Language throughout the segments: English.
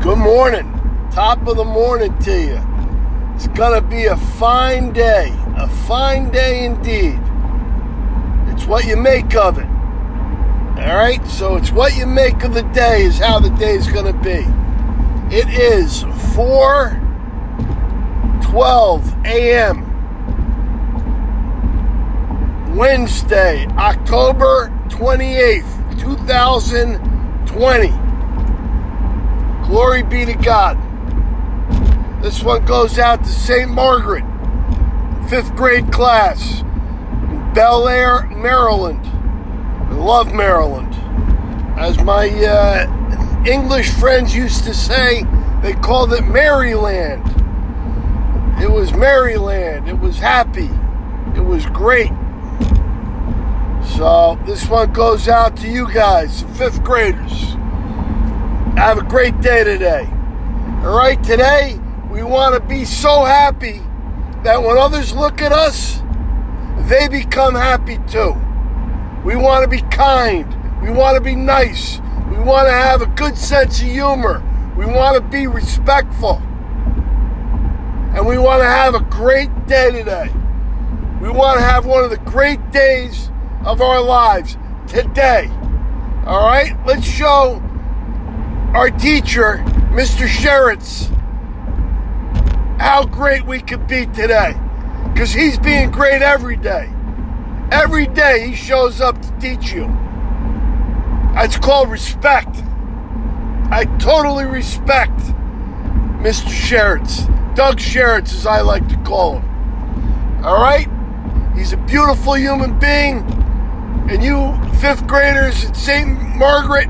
Good morning. Top of the morning to you. It's going to be a fine day. A fine day indeed. It's what you make of it. All right? So it's what you make of the day is how the day is going to be. It is 4:12 a.m. Wednesday, October 28th, 2020. Glory be to God. This one goes out to St. Margaret, fifth grade class in Bel Air, Maryland. I love Maryland. As my uh, English friends used to say, they called it Maryland. It was Maryland. It was happy. It was great. So this one goes out to you guys, fifth graders. Have a great day today. All right, today we want to be so happy that when others look at us, they become happy too. We want to be kind. We want to be nice. We want to have a good sense of humor. We want to be respectful. And we want to have a great day today. We want to have one of the great days of our lives today. All right? Let's show our teacher, Mr. Sheritz, how great we could be today. Because he's being great every day. Every day he shows up to teach you. That's called respect. I totally respect Mr. Sheritz. Doug Sheritz, as I like to call him. All right? He's a beautiful human being. And you fifth graders at St. Margaret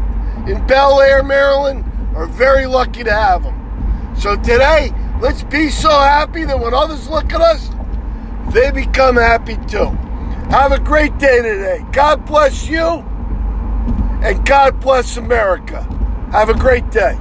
in Bel Air, Maryland, are very lucky to have them. So today, let's be so happy that when others look at us, they become happy too. Have a great day today. God bless you, and God bless America. Have a great day.